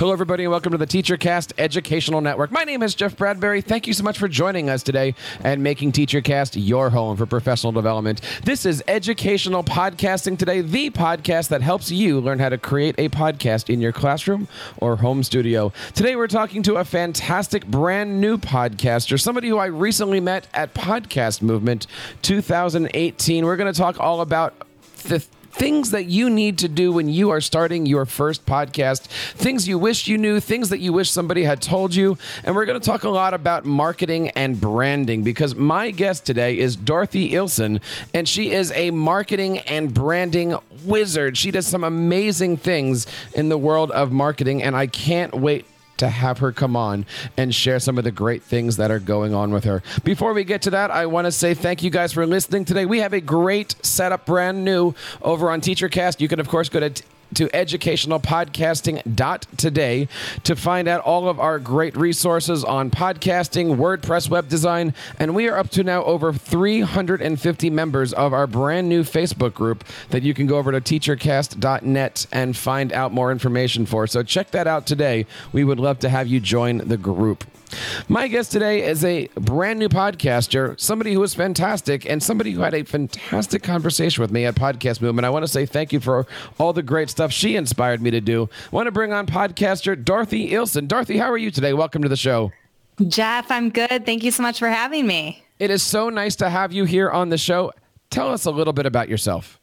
Hello, everybody, and welcome to the TeacherCast Educational Network. My name is Jeff Bradbury. Thank you so much for joining us today and making TeacherCast your home for professional development. This is Educational Podcasting Today, the podcast that helps you learn how to create a podcast in your classroom or home studio. Today, we're talking to a fantastic brand new podcaster, somebody who I recently met at Podcast Movement 2018. We're going to talk all about the things that you need to do when you are starting your first podcast, things you wish you knew, things that you wish somebody had told you. And we're going to talk a lot about marketing and branding because my guest today is Dorothy Ilson, and she is a marketing and branding wizard. She does some amazing things in the world of marketing, and I can't wait to have her come on and share some of the great things that are going on with her. Before we get to that, I want to say thank you guys for listening today. We have a great setup, brand new, over on TeacherCast. You can, of course, go to to educationalpodcasting.today to find out all of our great resources on podcasting, WordPress web design, and we are up to now over 350 members of our brand new Facebook group that you can go over to teachercast.net and find out more information for. So check that out today. We would love to have you join the group. My guest today is a brand new podcaster, somebody who is fantastic, and somebody who had a fantastic conversation with me at Podcast Movement. I want to say thank you for all the great stuff she inspired me to do. I want to bring on podcaster Dorothy Ilson. Dorothy, how are you today? Welcome to the show. Jeff, I'm good. Thank you so much for having me. It is so nice to have you here on the show. Tell us a little bit about yourself.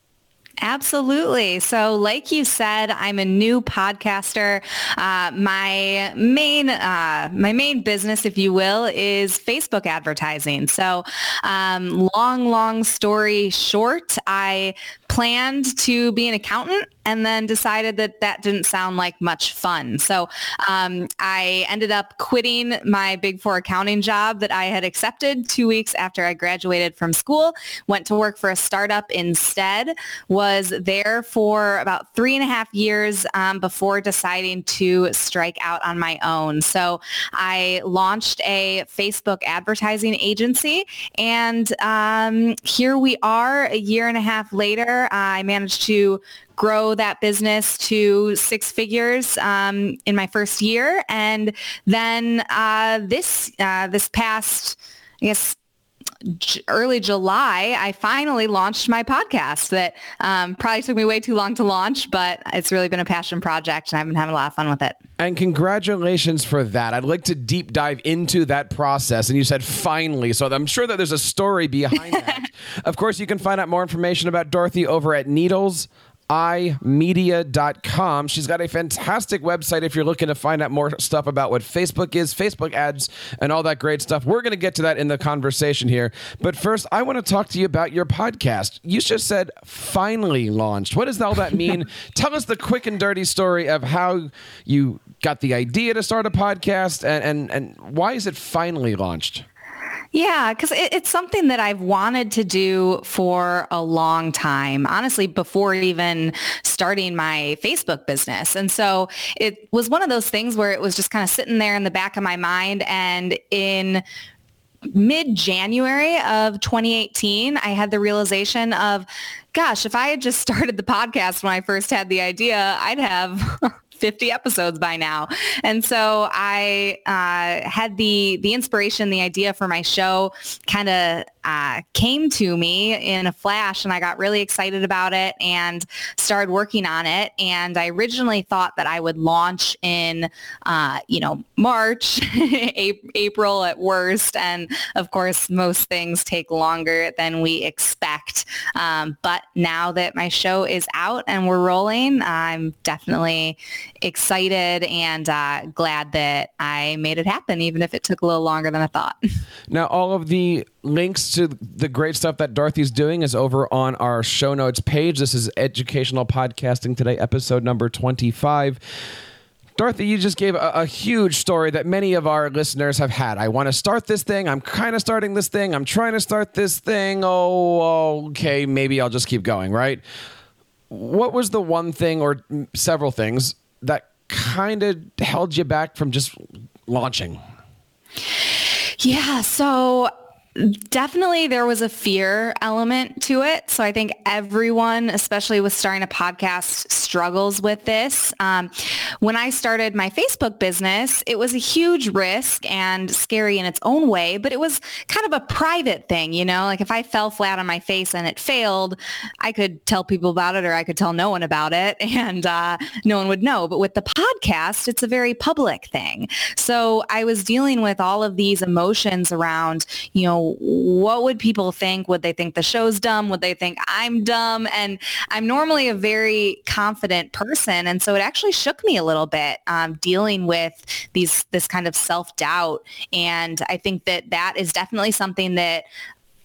Absolutely. So, like you said, I'm a new podcaster. Uh, my main uh, my main business, if you will, is Facebook advertising. So, um, long, long story short, I planned to be an accountant and then decided that that didn't sound like much fun. So um, I ended up quitting my Big Four accounting job that I had accepted two weeks after I graduated from school, went to work for a startup instead, was there for about three and a half years um, before deciding to strike out on my own. So I launched a Facebook advertising agency and um, here we are a year and a half later. I managed to grow that business to six figures um, in my first year, and then uh, this uh, this past, I guess early July, I finally launched my podcast that um, probably took me way too long to launch, but it's really been a passion project and I've been having a lot of fun with it. And congratulations for that. I'd like to deep dive into that process. And you said finally, so I'm sure that there's a story behind that. of course, you can find out more information about Dorothy over at Needles imedia.com. She's got a fantastic website if you're looking to find out more stuff about what Facebook is, Facebook ads, and all that great stuff. We're going to get to that in the conversation here. But first, I want to talk to you about your podcast. You just said finally launched. What does all that mean? Tell us the quick and dirty story of how you got the idea to start a podcast and, and, and why is it finally launched? Yeah, because it, it's something that I've wanted to do for a long time, honestly, before even starting my Facebook business. And so it was one of those things where it was just kind of sitting there in the back of my mind. And in mid-January of 2018, I had the realization of, gosh, if I had just started the podcast when I first had the idea, I'd have 50 episodes by now. And so I uh, had the the inspiration, the idea for my show kind of uh, came to me in a flash and I got really excited about it and started working on it. And I originally thought that I would launch in, uh, you know, March, April at worst. And of course, most things take longer than we expect. Um, but now that my show is out and we're rolling, I'm definitely excited and uh, glad that I made it happen, even if it took a little longer than I thought. Now, all of the links to the great stuff that Dorothy's doing is over on our show notes page. This is Educational Podcasting Today, episode number 25. Dorothy, you just gave a, a, huge story that many of our listeners have had. I want to start this thing. I'm kind of starting this thing. I'm trying to start this thing. Oh, okay. Maybe I'll just keep going, right? What was the one thing or several things that kind of held you back from just launching? Yeah. So definitely there was a fear element to it. So I think everyone, especially with starting a podcast, struggles with this. Um, when I started my Facebook business, it was a huge risk and scary in its own way, but it was kind of a private thing, you know, like if I fell flat on my face and it failed, I could tell people about it or I could tell no one about it and uh, no one would know. But with the podcast, it's a very public thing. So I was dealing with all of these emotions around, you know, what would people think? Would they think the show's dumb? Would they think I'm dumb? And I'm normally a very confident person. And so it actually shook me a little bit um, dealing with these, this kind of self-doubt. And I think that that is definitely something that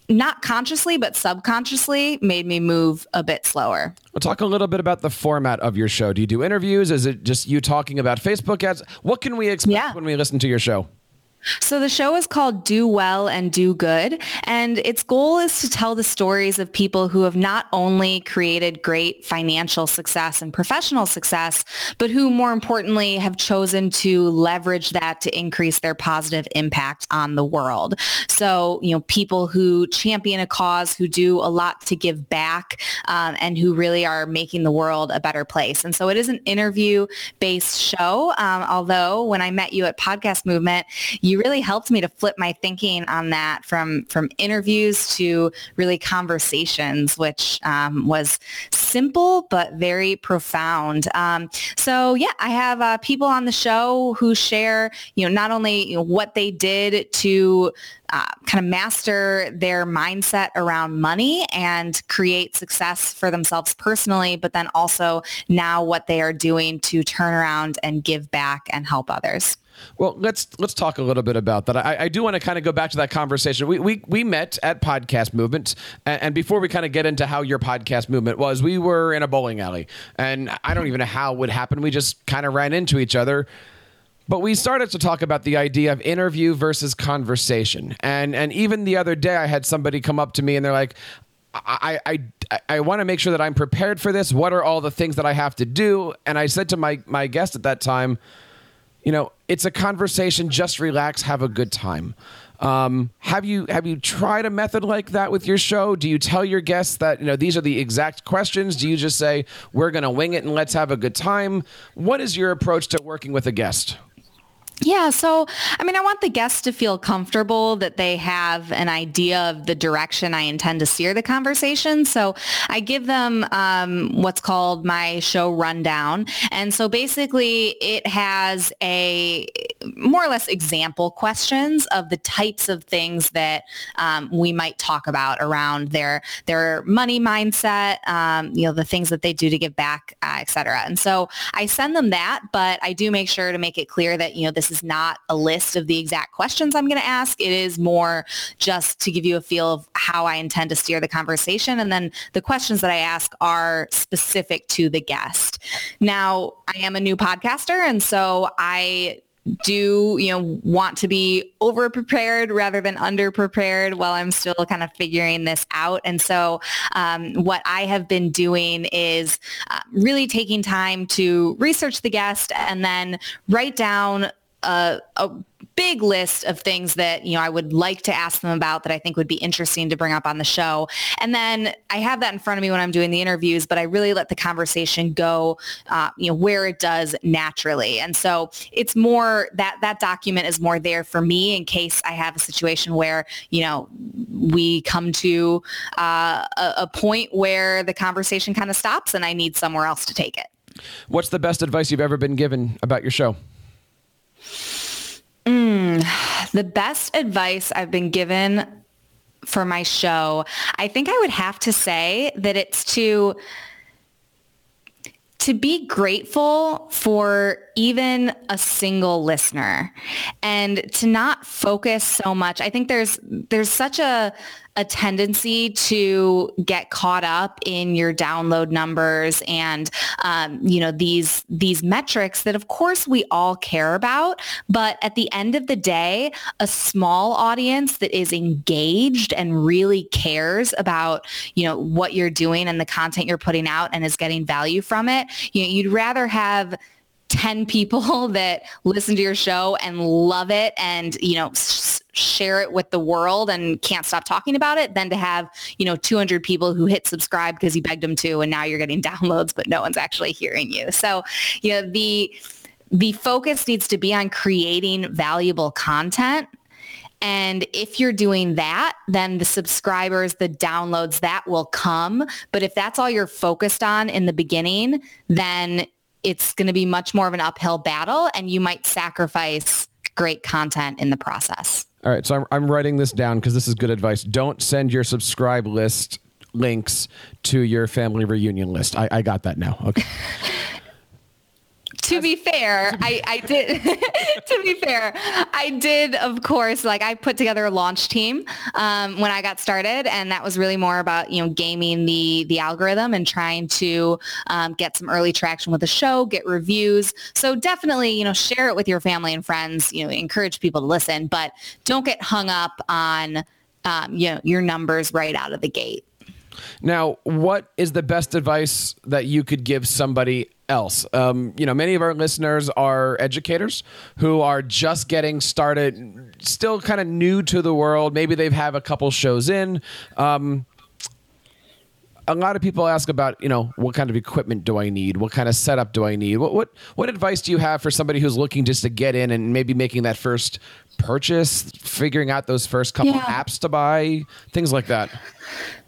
not consciously, but subconsciously made me move a bit slower. We'll talk a little bit about the format of your show. Do you do interviews? Is it just you talking about Facebook ads? What can we expect yeah. when we listen to your show? So the show is called Do Well and Do Good, and its goal is to tell the stories of people who have not only created great financial success and professional success, but who more importantly have chosen to leverage that to increase their positive impact on the world. So, you know, people who champion a cause, who do a lot to give back, um, and who really are making the world a better place. And so it is an interview-based show, um, although when I met you at Podcast Movement, you you really helped me to flip my thinking on that from from interviews to really conversations, which um, was simple but very profound. Um, so yeah, I have uh, people on the show who share, you know, not only you know, what they did to uh, kind of master their mindset around money and create success for themselves personally, but then also now what they are doing to turn around and give back and help others. Well, let's let's talk a little bit about that. I, I do want to kind of go back to that conversation. We we, we met at Podcast Movement, and, and before we kind of get into how your podcast movement was, we were in a bowling alley, and I don't even know how it would happen. We just kind of ran into each other. But we started to talk about the idea of interview versus conversation, and and even the other day, I had somebody come up to me and they're like, I, I, I want to make sure that I'm prepared for this. What are all the things that I have to do? And I said to my, my guest at that time, you know, it's a conversation. Just relax, have a good time. Um, have you have you tried a method like that with your show? Do you tell your guests that you know these are the exact questions? Do you just say we're going to wing it and let's have a good time? What is your approach to working with a guest? Yeah, so I mean, I want the guests to feel comfortable that they have an idea of the direction I intend to steer the conversation. So I give them um, what's called my show rundown, and so basically it has a more or less example questions of the types of things that um, we might talk about around their their money mindset, um, you know, the things that they do to give back, uh, et cetera. And so I send them that, but I do make sure to make it clear that you know this is not a list of the exact questions I'm going to ask. It is more just to give you a feel of how I intend to steer the conversation. And then the questions that I ask are specific to the guest. Now, I am a new podcaster, and so I do you know want to be over prepared rather than under prepared while i'm still kind of figuring this out and so um, what i have been doing is uh, really taking time to research the guest and then write down a, a big list of things that you know I would like to ask them about that I think would be interesting to bring up on the show. And then I have that in front of me when I'm doing the interviews, but I really let the conversation go, uh, you know, where it does naturally. And so it's more that that document is more there for me in case I have a situation where you know we come to uh, a, a point where the conversation kind of stops and I need somewhere else to take it. What's the best advice you've ever been given about your show? Mm, the best advice I've been given for my show, I think I would have to say that it's to to be grateful for even a single listener and to not focus so much. I think there's there's such a a tendency to get caught up in your download numbers and um, you know these these metrics that of course we all care about but at the end of the day a small audience that is engaged and really cares about you know what you're doing and the content you're putting out and is getting value from it you know, you'd rather have 10 people that listen to your show and love it and you know s- share it with the world and can't stop talking about it than to have, you know, 200 people who hit subscribe because you begged them to and now you're getting downloads but no one's actually hearing you. So, you know, the the focus needs to be on creating valuable content and if you're doing that, then the subscribers, the downloads, that will come. But if that's all you're focused on in the beginning, then it's going to be much more of an uphill battle and you might sacrifice great content in the process. All right, so I'm, I'm writing this down because this is good advice. Don't send your subscribe list links to your family reunion list. I, I got that now. Okay. to be fair, I, I did, to be fair, I did, of course, like I put together a launch team um, when I got started. And that was really more about, you know, gaming the, the algorithm and trying to um, get some early traction with the show, get reviews. So definitely, you know, share it with your family and friends, you know, encourage people to listen, but don't get hung up on, um, you know, your numbers right out of the gate. Now, what is the best advice that you could give somebody else? Um, you know, many of our listeners are educators who are just getting started, still kind of new to the world. Maybe they've have a couple shows in. Um, a lot of people ask about, you know, what kind of equipment do I need? What kind of setup do I need? What what what advice do you have for somebody who's looking just to get in and maybe making that first purchase, figuring out those first couple yeah. apps to buy, things like that?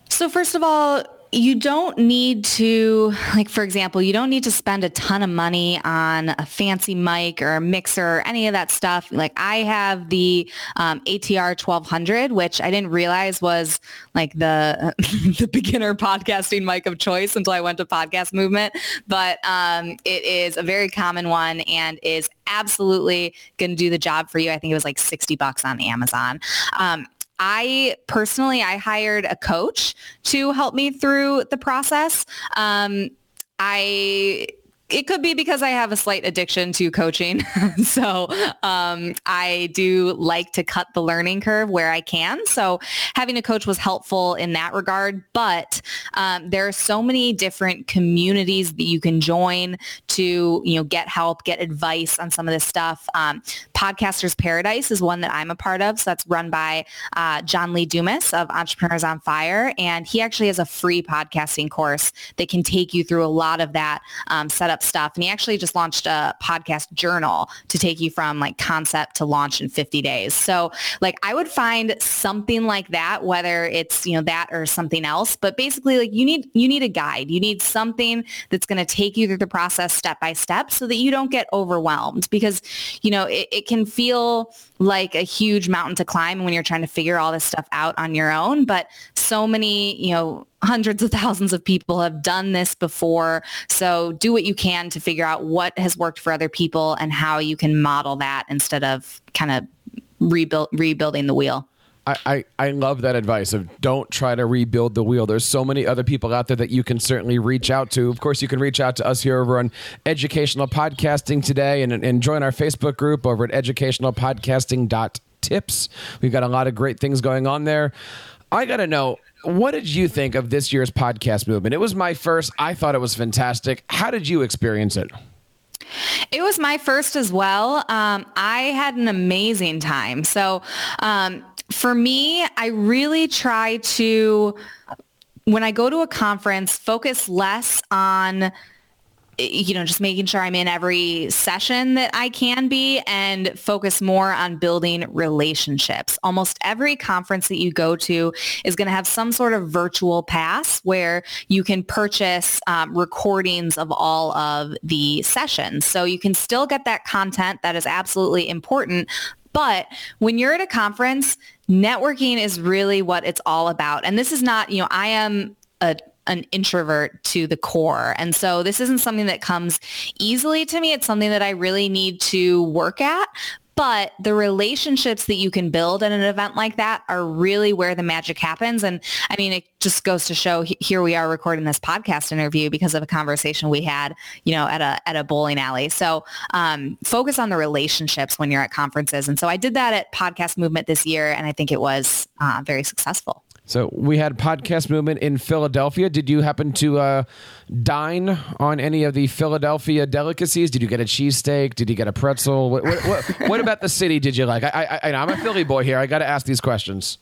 So first of all, you don't need to, like, for example, you don't need to spend a ton of money on a fancy mic or a mixer or any of that stuff. Like I have the um, ATR 1200, which I didn't realize was like the, the beginner podcasting mic of choice until I went to podcast movement. But um, it is a very common one and is absolutely going to do the job for you. I think it was like 60 bucks on Amazon. Um, I personally, I hired a coach to help me through the process. Um, I it could be because I have a slight addiction to coaching. so um, I do like to cut the learning curve where I can. So having a coach was helpful in that regard. But um, there are so many different communities that you can join to, you know, get help, get advice on some of this stuff. Um, Podcasters Paradise is one that I'm a part of. So that's run by uh, John Lee Dumas of Entrepreneurs on Fire. And he actually has a free podcasting course that can take you through a lot of that um, setup stuff. And he actually just launched a podcast journal to take you from like concept to launch in 50 days. So like I would find something like that, whether it's, you know, that or something else. But basically like you need, you need a guide. You need something that's going to take you through the process step by step so that you don't get overwhelmed because, you know, it, it can feel like a huge mountain to climb when you're trying to figure all this stuff out on your own. But so many, you know, hundreds of thousands of people have done this before. So do what you can to figure out what has worked for other people and how you can model that instead of kind of rebuild rebuilding the wheel. I, I, love that advice of don't try to rebuild the wheel. There's so many other people out there that you can certainly reach out to. Of course, you can reach out to us here over on Educational Podcasting today and, and join our Facebook group over at educationalpodcasting.tips. We've got a lot of great things going on there. I got to know, what did you think of this year's podcast movement? It was my first. I thought it was fantastic. How did you experience it? It was my first as well. Um, I had an amazing time. So um, for me, I really try to, when I go to a conference, focus less on you know, just making sure I'm in every session that I can be and focus more on building relationships. Almost every conference that you go to is going to have some sort of virtual pass where you can purchase um, recordings of all of the sessions. So you can still get that content that is absolutely important, but when you're at a conference, networking is really what it's all about. And this is not, you know, I am a an introvert to the core. And so this isn't something that comes easily to me. It's something that I really need to work at. But the relationships that you can build at an event like that are really where the magic happens. And I mean, it just goes to show here we are recording this podcast interview because of a conversation we had, you know, at a, at a bowling alley. So um, focus on the relationships when you're at conferences. And so I did that at Podcast Movement this year, and I think it was uh, very successful. So we had podcast movement in Philadelphia. Did you happen to uh, dine on any of the Philadelphia delicacies? Did you get a cheesesteak? Did you get a pretzel? What, what, what, what about the city did you like? I, I, I, I'm a Philly boy here. I got to ask these questions.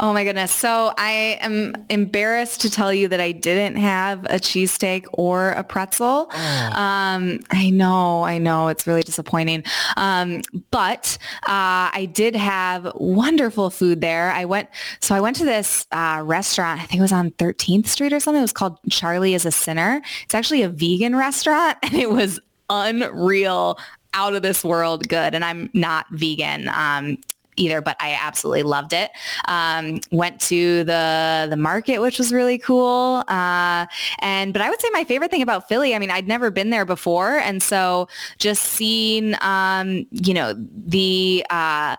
Oh my goodness. So I am embarrassed to tell you that I didn't have a cheesesteak or a pretzel. Oh. Um, I know, I know. It's really disappointing. Um, but uh, I did have wonderful food there. I went, so I went to this uh, restaurant. I think it was on 13th Street or something. It was called Charlie is a Sinner. It's actually a vegan restaurant, and it was unreal out of this world good. And I'm not vegan. Um, either, but I absolutely loved it. Um, went to the the market, which was really cool. Uh, and but I would say my favorite thing about Philly, I mean, I'd never been there before, and so just seeing, um, you know, the uh,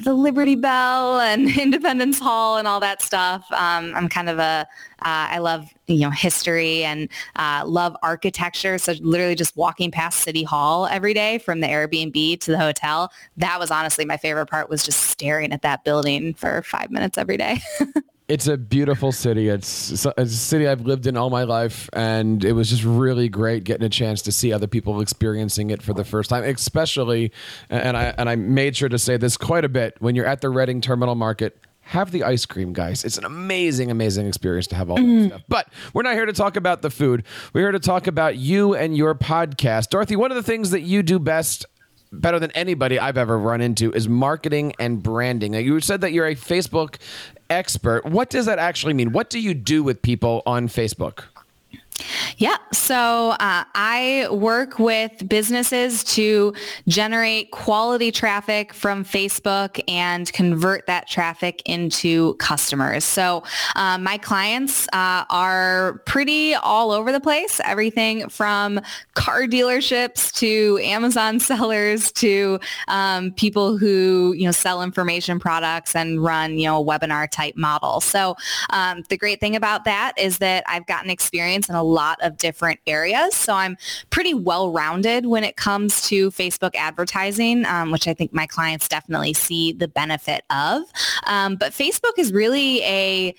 the Liberty Bell and Independence Hall and all that stuff. Um, I'm kind of a uh, I love you know history and uh, love architecture. So literally just walking past City Hall every day from the Airbnb to the hotel. That was honestly my favorite part was just staring at that building for five minutes every day. it's a beautiful city. It's, a city I've lived in all my life, and it was just really great getting a chance to see other people experiencing it for the first time. Especially, and I and I made sure to say this quite a bit when you're at the Reading Terminal Market have the ice cream, guys. It's an amazing, amazing experience to have all mm. that stuff. But we're not here to talk about the food. We're here to talk about you and your podcast. Dorothy, one of the things that you do best better than anybody I've ever run into is marketing and branding. Now, you said that you're a Facebook expert. What does that actually mean? What do you do with people on Facebook? Yeah. So uh, I work with businesses to generate quality traffic from Facebook and convert that traffic into customers. So uh, my clients uh, are pretty all over the place. Everything from car dealerships to Amazon sellers to um, people who you know sell information products and run you know a webinar type model. So um, the great thing about that is that I've gotten experience in a lot of different areas. So I'm pretty well-rounded when it comes to Facebook advertising, um, which I think my clients definitely see the benefit of. Um, but Facebook is really a,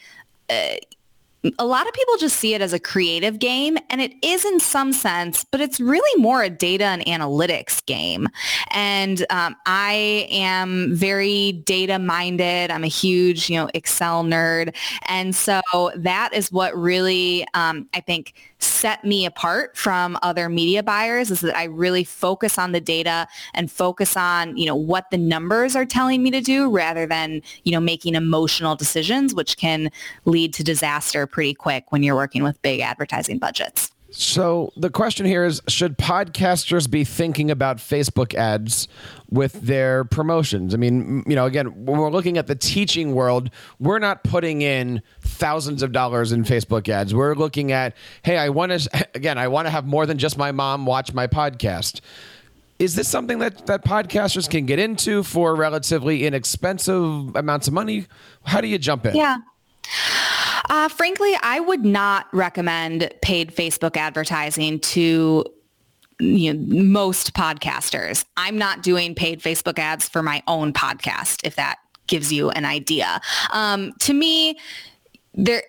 a a lot of people just see it as a creative game and it is in some sense, but it's really more a data and analytics game. And um, I am very data minded. I'm a huge, you know, Excel nerd. And so that is what really, um, I think, set me apart from other media buyers is that I really focus on the data and focus on, you know, what the numbers are telling me to do rather than, you know, making emotional decisions, which can lead to disaster pretty quick when you're working with big advertising budgets. So the question here is should podcasters be thinking about Facebook ads with their promotions? I mean, you know, again, when we're looking at the teaching world, we're not putting in thousands of dollars in Facebook ads. We're looking at, hey, I want to again, I want to have more than just my mom watch my podcast. Is this something that, that podcasters can get into for relatively inexpensive amounts of money? How do you jump in? Yeah. Uh, frankly, I would not recommend paid Facebook advertising to you know, most podcasters. I'm not doing paid Facebook ads for my own podcast, if that gives you an idea. Um, to me, there,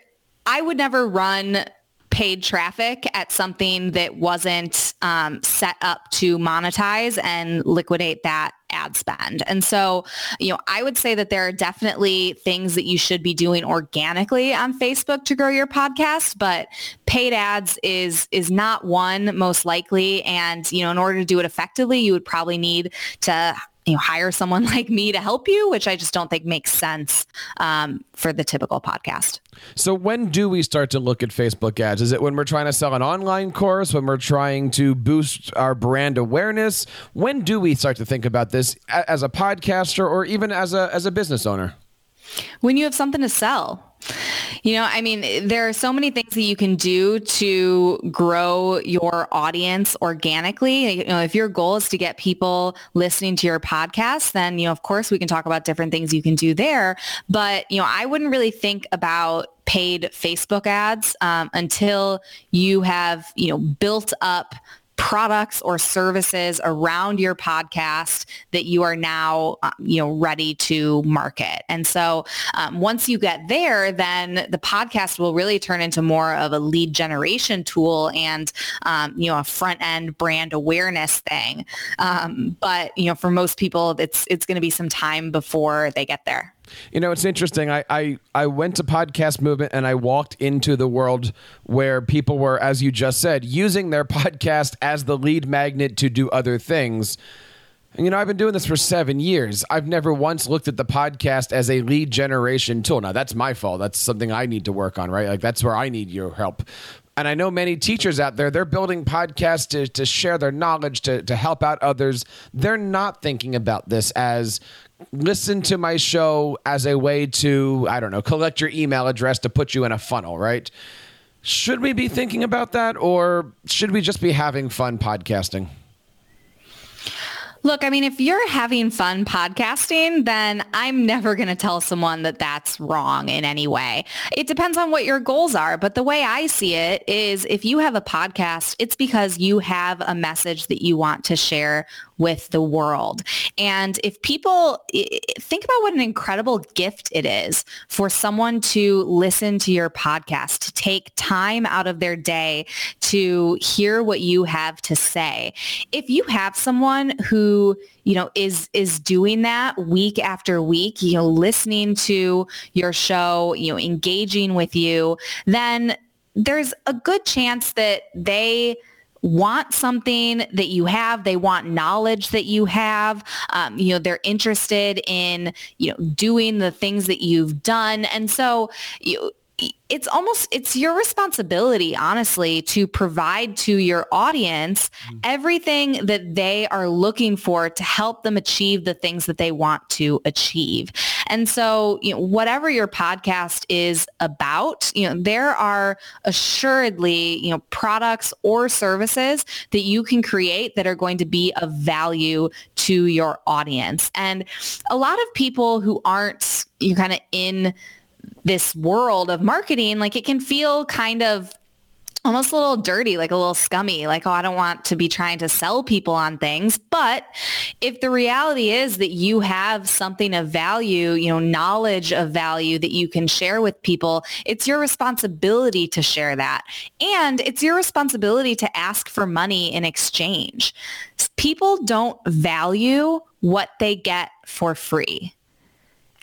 I would never run paid traffic at something that wasn't um, set up to monetize and liquidate that ad spend. And so, you know, I would say that there are definitely things that you should be doing organically on Facebook to grow your podcast, but paid ads is is not one most likely and, you know, in order to do it effectively, you would probably need to you know, hire someone like me to help you, which I just don't think makes sense um, for the typical podcast. So when do we start to look at Facebook ads? Is it when we're trying to sell an online course, when we're trying to boost our brand awareness? When do we start to think about this as a podcaster or even as a as a business owner? When you have something to sell you know, I mean, there are so many things that you can do to grow your audience organically. You know, if your goal is to get people listening to your podcast, then, you know, of course we can talk about different things you can do there. But, you know, I wouldn't really think about paid Facebook ads um, until you have, you know, built up products or services around your podcast that you are now, um, you know, ready to market. And so um, once you get there, then the podcast will really turn into more of a lead generation tool and, um, you know, a front end brand awareness thing. Um, but, you know, for most people, it's, it's going to be some time before they get there. You know, it's interesting. I, I, I went to podcast movement and I walked into the world where people were, as you just said, using their podcast as the lead magnet to do other things. And, you know, I've been doing this for seven years. I've never once looked at the podcast as a lead generation tool. Now, that's my fault. That's something I need to work on, right? Like, that's where I need your help. And I know many teachers out there, they're building podcasts to, to share their knowledge, to, to help out others. They're not thinking about this as listen to my show as a way to, I don't know, collect your email address to put you in a funnel, right? Should we be thinking about that or should we just be having fun podcasting? Look, I mean, if you're having fun podcasting, then I'm never going to tell someone that that's wrong in any way. It depends on what your goals are. But the way I see it is if you have a podcast, it's because you have a message that you want to share with the world. And if people think about what an incredible gift it is for someone to listen to your podcast, to take time out of their day to hear what you have to say. If you have someone who you know is is doing that week after week you know listening to your show you know engaging with you then there's a good chance that they want something that you have. They want knowledge that you have. Um, you know, they're interested in, you know, doing the things that you've done. And so you, it's almost it's your responsibility honestly to provide to your audience mm-hmm. everything that they are looking for to help them achieve the things that they want to achieve and so you know whatever your podcast is about you know there are assuredly you know products or services that you can create that are going to be of value to your audience and a lot of people who aren't you kind of in this world of marketing, like it can feel kind of almost a little dirty, like a little scummy, like, oh, I don't want to be trying to sell people on things. But if the reality is that you have something of value, you know, knowledge of value that you can share with people, it's your responsibility to share that. And it's your responsibility to ask for money in exchange. People don't value what they get for free.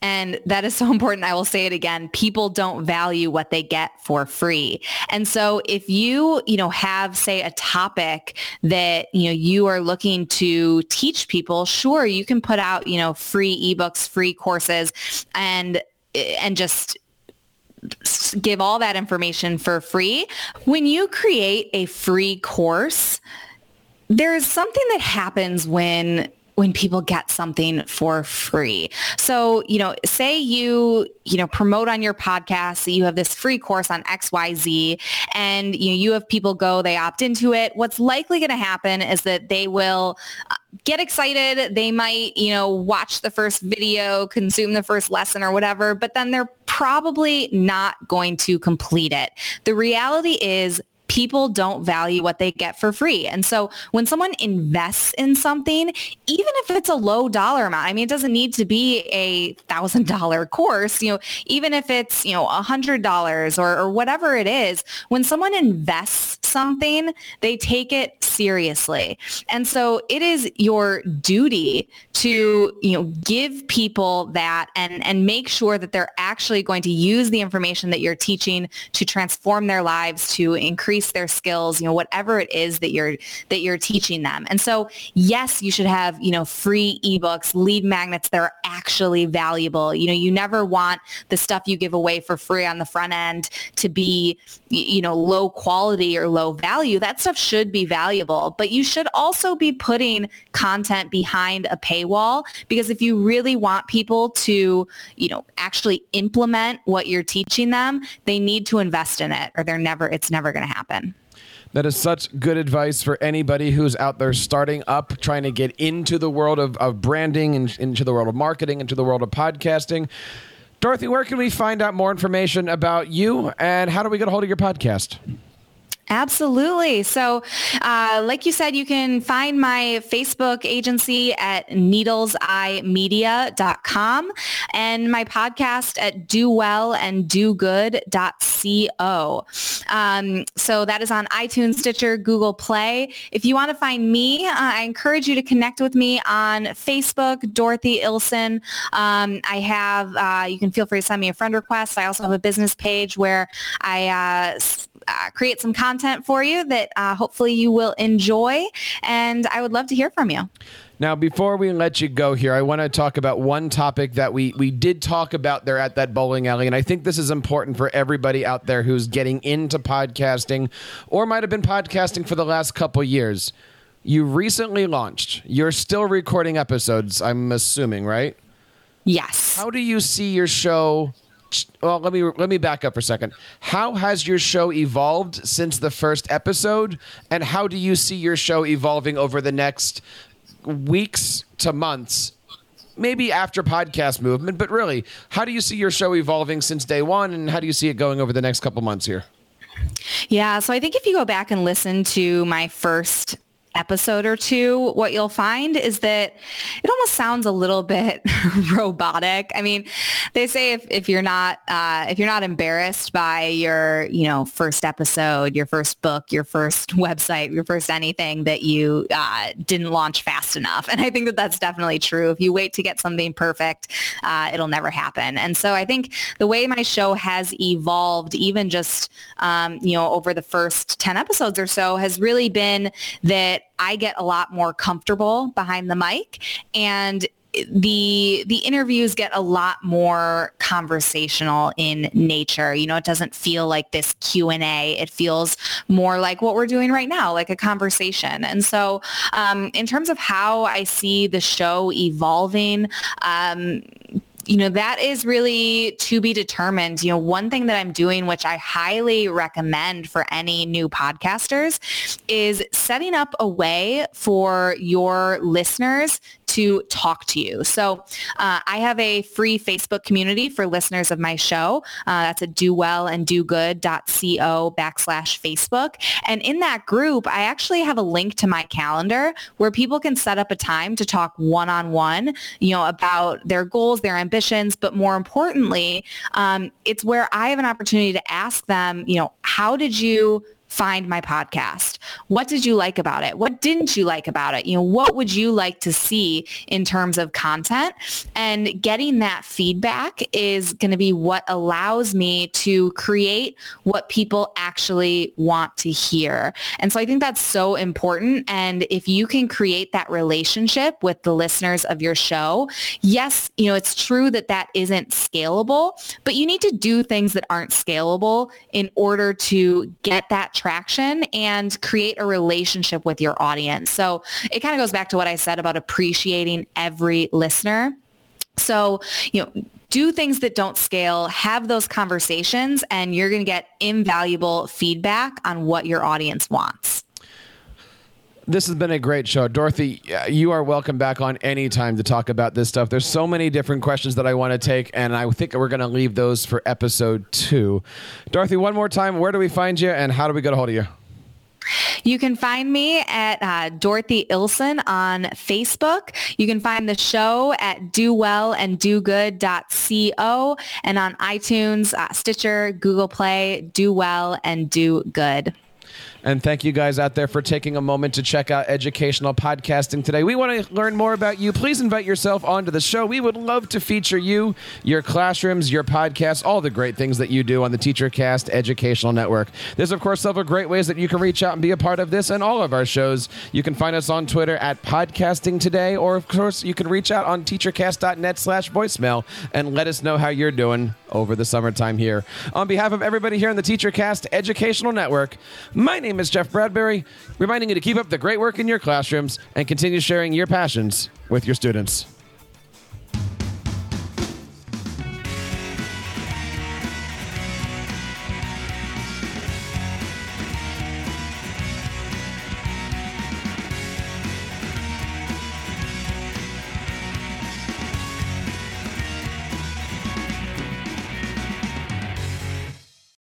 And that is so important. I will say it again. People don't value what they get for free. And so if you, you know, have say a topic that, you know, you are looking to teach people, sure, you can put out, you know, free ebooks, free courses and and just give all that information for free. When you create a free course, there's something that happens when when people get something for free. So, you know, say you, you know, promote on your podcast that you have this free course on XYZ and you know, you have people go, they opt into it. What's likely going to happen is that they will uh, get excited. They might, you know, watch the first video, consume the first lesson or whatever, but then they're probably not going to complete it. The reality is people don't value what they get for free. And so when someone invests in something, even if it's a low dollar amount, I mean, it doesn't need to be a thousand dollar course, you know, even if it's, you know, a hundred dollars or, or whatever it is, when someone invests something, they take it seriously. And so it is your duty to, you know, give people that and, and make sure that they're actually going to use the information that you're teaching to transform their lives, to increase increase their skills, you know, whatever it is that you're that you're teaching them. And so, yes, you should have, you know, free ebooks, lead magnets that are actually valuable. You know, you never want the stuff you give away for free on the front end to be, you know, low quality or low value. That stuff should be valuable, but you should also be putting content behind a paywall because if you really want people to, you know, actually implement what you're teaching them, they need to invest in it or they're never it's never going to happen happen. That is such good advice for anybody who's out there starting up, trying to get into the world of, of branding and into the world of marketing, into the world of podcasting. Dorothy, where can we find out more information about you and how do we get a hold of your podcast? Absolutely. So, uh, like you said, you can find my Facebook agency at needleseyemedia.com and my podcast at dowellanddogood.co. Um, so that is on iTunes, Stitcher, Google Play. If you want to find me, uh, I encourage you to connect with me on Facebook, Dorothy Ilson. Um, I have, uh, you can feel free to send me a friend request. I also have a business page where I uh, create some content for you that uh, hopefully you will enjoy. And I would love to hear from you. Now, before we let you go here, I want to talk about one topic that we, we did talk about there at that bowling alley. And I think this is important for everybody out there who's getting into podcasting or might have been podcasting for the last couple years. You recently launched. You're still recording episodes, I'm assuming, right? Yes. How do you see your show well let me let me back up for a second. How has your show evolved since the first episode? And how do you see your show evolving over the next weeks to months? Maybe after podcast movement but really how do you see your show evolving since day one? And how do you see it going over the next couple months here? Yeah so i think if you go back and listen to my first episode or two, what you'll find is that it almost sounds a little bit robotic. I mean, they say if, if you're not uh, if you're not embarrassed by your you know first episode, your first book, your first website, your first anything that you uh, didn't launch fast enough, and I think that that's definitely true. If you wait to get something perfect, uh, it'll never happen. And so I think the way my show has evolved, even just um, you know over the first ten episodes or so, has really been that I get a lot more comfortable behind the mic and the the interviews get a lot more conversational in nature. You know it doesn't feel like this q&a it feels more like what we're doing right now like a conversation. And so um, in terms of how i see the show evolving um, you know, that is really to be determined. You know, one thing that I'm doing, which I highly recommend for any new podcasters, is setting up a way for your listeners to talk to you. So uh, I have a free Facebook community for listeners of my show. Uh, that's at dowellanddogood.co backslash Facebook. And in that group, I actually have a link to my calendar where people can set up a time to talk one-on-one, you know, about their goals, their ambitions, but more importantly, um, it's where I have an opportunity to ask them, you know, how did you find my podcast? What did you like about it? What didn't you like about it? You know, what would you like to see in terms of content? And getting that feedback is going to be what allows me to create what people actually want to hear. And so I think that's so important. And if you can create that relationship with the listeners of your show, yes, you know, it's true that that isn't scalable, but you need to do things that aren't scalable in order to get that traction and create a relationship with your audience. So it kind of goes back to what I said about appreciating every listener. So, you know, do things that don't scale, have those conversations, and you're going to get invaluable feedback on what your audience wants. This has been a great show. Dorothy, you are welcome back on any time to talk about this stuff. There's so many different questions that I want to take, and I think we're going to leave those for episode two. Dorothy, one more time, where do we find you and how do we get a hold of you? You can find me at uh, Dorothy Ilson on Facebook. You can find the show at dowellanddogood.co and on iTunes, uh, Stitcher, Google Play, Do Well and Do Good. And thank you guys out there for taking a moment to check out educational podcasting today. We want to learn more about you. Please invite yourself onto the show. We would love to feature you, your classrooms, your podcasts, all the great things that you do on the TeacherCast Educational Network. There's, of course, several great ways that you can reach out and be a part of this and all of our shows. You can find us on Twitter at Podcasting Today, or, of course, you can reach out on teachercast.net slash voicemail and let us know how you're doing over the summertime here. On behalf of everybody here on the TeacherCast Educational Network, my name is Jeff Bradbury, reminding you to keep up the great work in your classrooms and continue sharing your passions with your students.